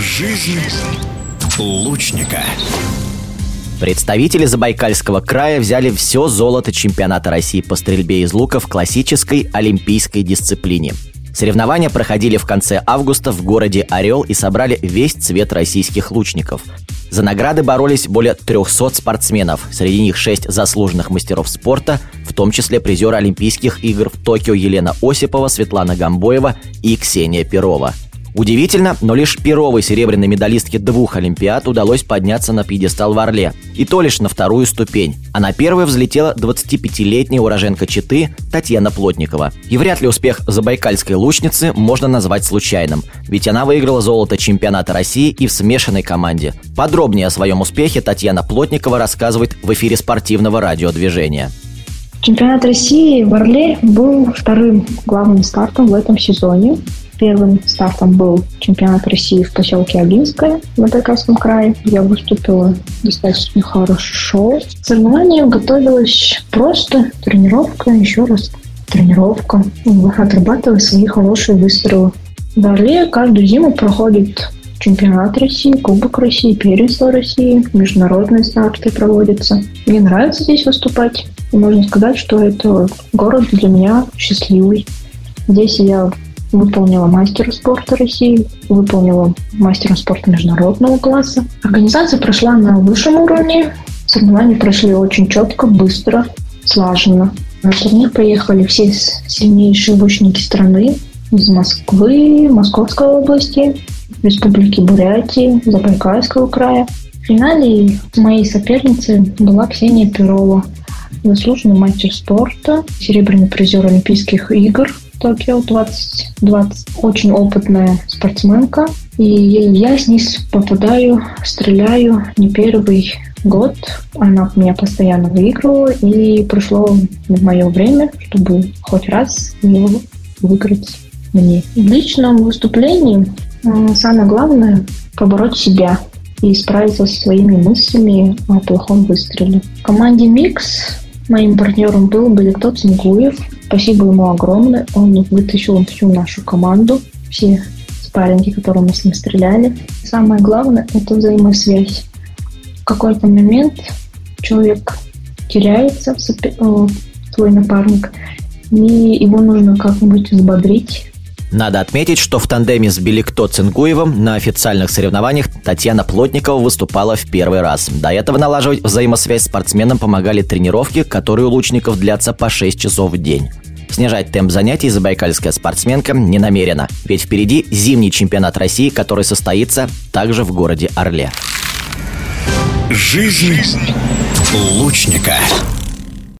Жизнь лучника. Представители Забайкальского края взяли все золото чемпионата России по стрельбе из лука в классической олимпийской дисциплине. Соревнования проходили в конце августа в городе Орел и собрали весь цвет российских лучников. За награды боролись более 300 спортсменов, среди них 6 заслуженных мастеров спорта, в том числе призеры Олимпийских игр в Токио Елена Осипова, Светлана Гамбоева и Ксения Перова – Удивительно, но лишь первой серебряной медалистке двух Олимпиад удалось подняться на пьедестал в Орле. И то лишь на вторую ступень. А на первую взлетела 25-летняя уроженка Читы Татьяна Плотникова. И вряд ли успех забайкальской лучницы можно назвать случайным. Ведь она выиграла золото чемпионата России и в смешанной команде. Подробнее о своем успехе Татьяна Плотникова рассказывает в эфире спортивного радиодвижения. Чемпионат России в Орле был вторым главным стартом в этом сезоне. Первым стартом был чемпионат России в поселке Алинское в Забайкальском крае. Я выступила достаточно хорошо. К соревнованиям готовилась просто тренировка, еще раз тренировка. Отрабатывая свои хорошие выстрелы. Далее каждую зиму проходит чемпионат России, Кубок России, Первенство России, международные старты проводятся. Мне нравится здесь выступать. И можно сказать, что это город для меня счастливый. Здесь я выполнила мастера спорта России, выполнила мастера спорта международного класса. Организация прошла на высшем уровне. Соревнования прошли очень четко, быстро, слаженно. На турнир поехали все сильнейшие лучники страны из Москвы, Московской области, Республики Бурятии, Забайкальского края. В финале моей соперницей была Ксения Перова, заслуженный мастер спорта, серебряный призер Олимпийских игр – Токио 2020. Очень опытная спортсменка. И я с ней попадаю, стреляю не первый год. Она меня постоянно выигрывала. И пришло мое время, чтобы хоть раз его выиграть мне. В личном выступлении э, самое главное побороть себя и справиться со своими мыслями о плохом выстреле. В команде Микс моим партнером был Беликтот Цингуев. Спасибо ему огромное. Он вытащил всю нашу команду, все спарринги, которые мы с ним стреляли. Самое главное – это взаимосвязь. В какой-то момент человек теряется, э, твой напарник, и его нужно как-нибудь взбодрить, надо отметить, что в тандеме с Беликто Цингуевым на официальных соревнованиях Татьяна Плотникова выступала в первый раз. До этого налаживать взаимосвязь спортсменам помогали тренировки, которые у лучников длятся по 6 часов в день. Снижать темп занятий забайкальская спортсменка не намерена, ведь впереди зимний чемпионат России, который состоится также в городе Орле. Жизнь лучника.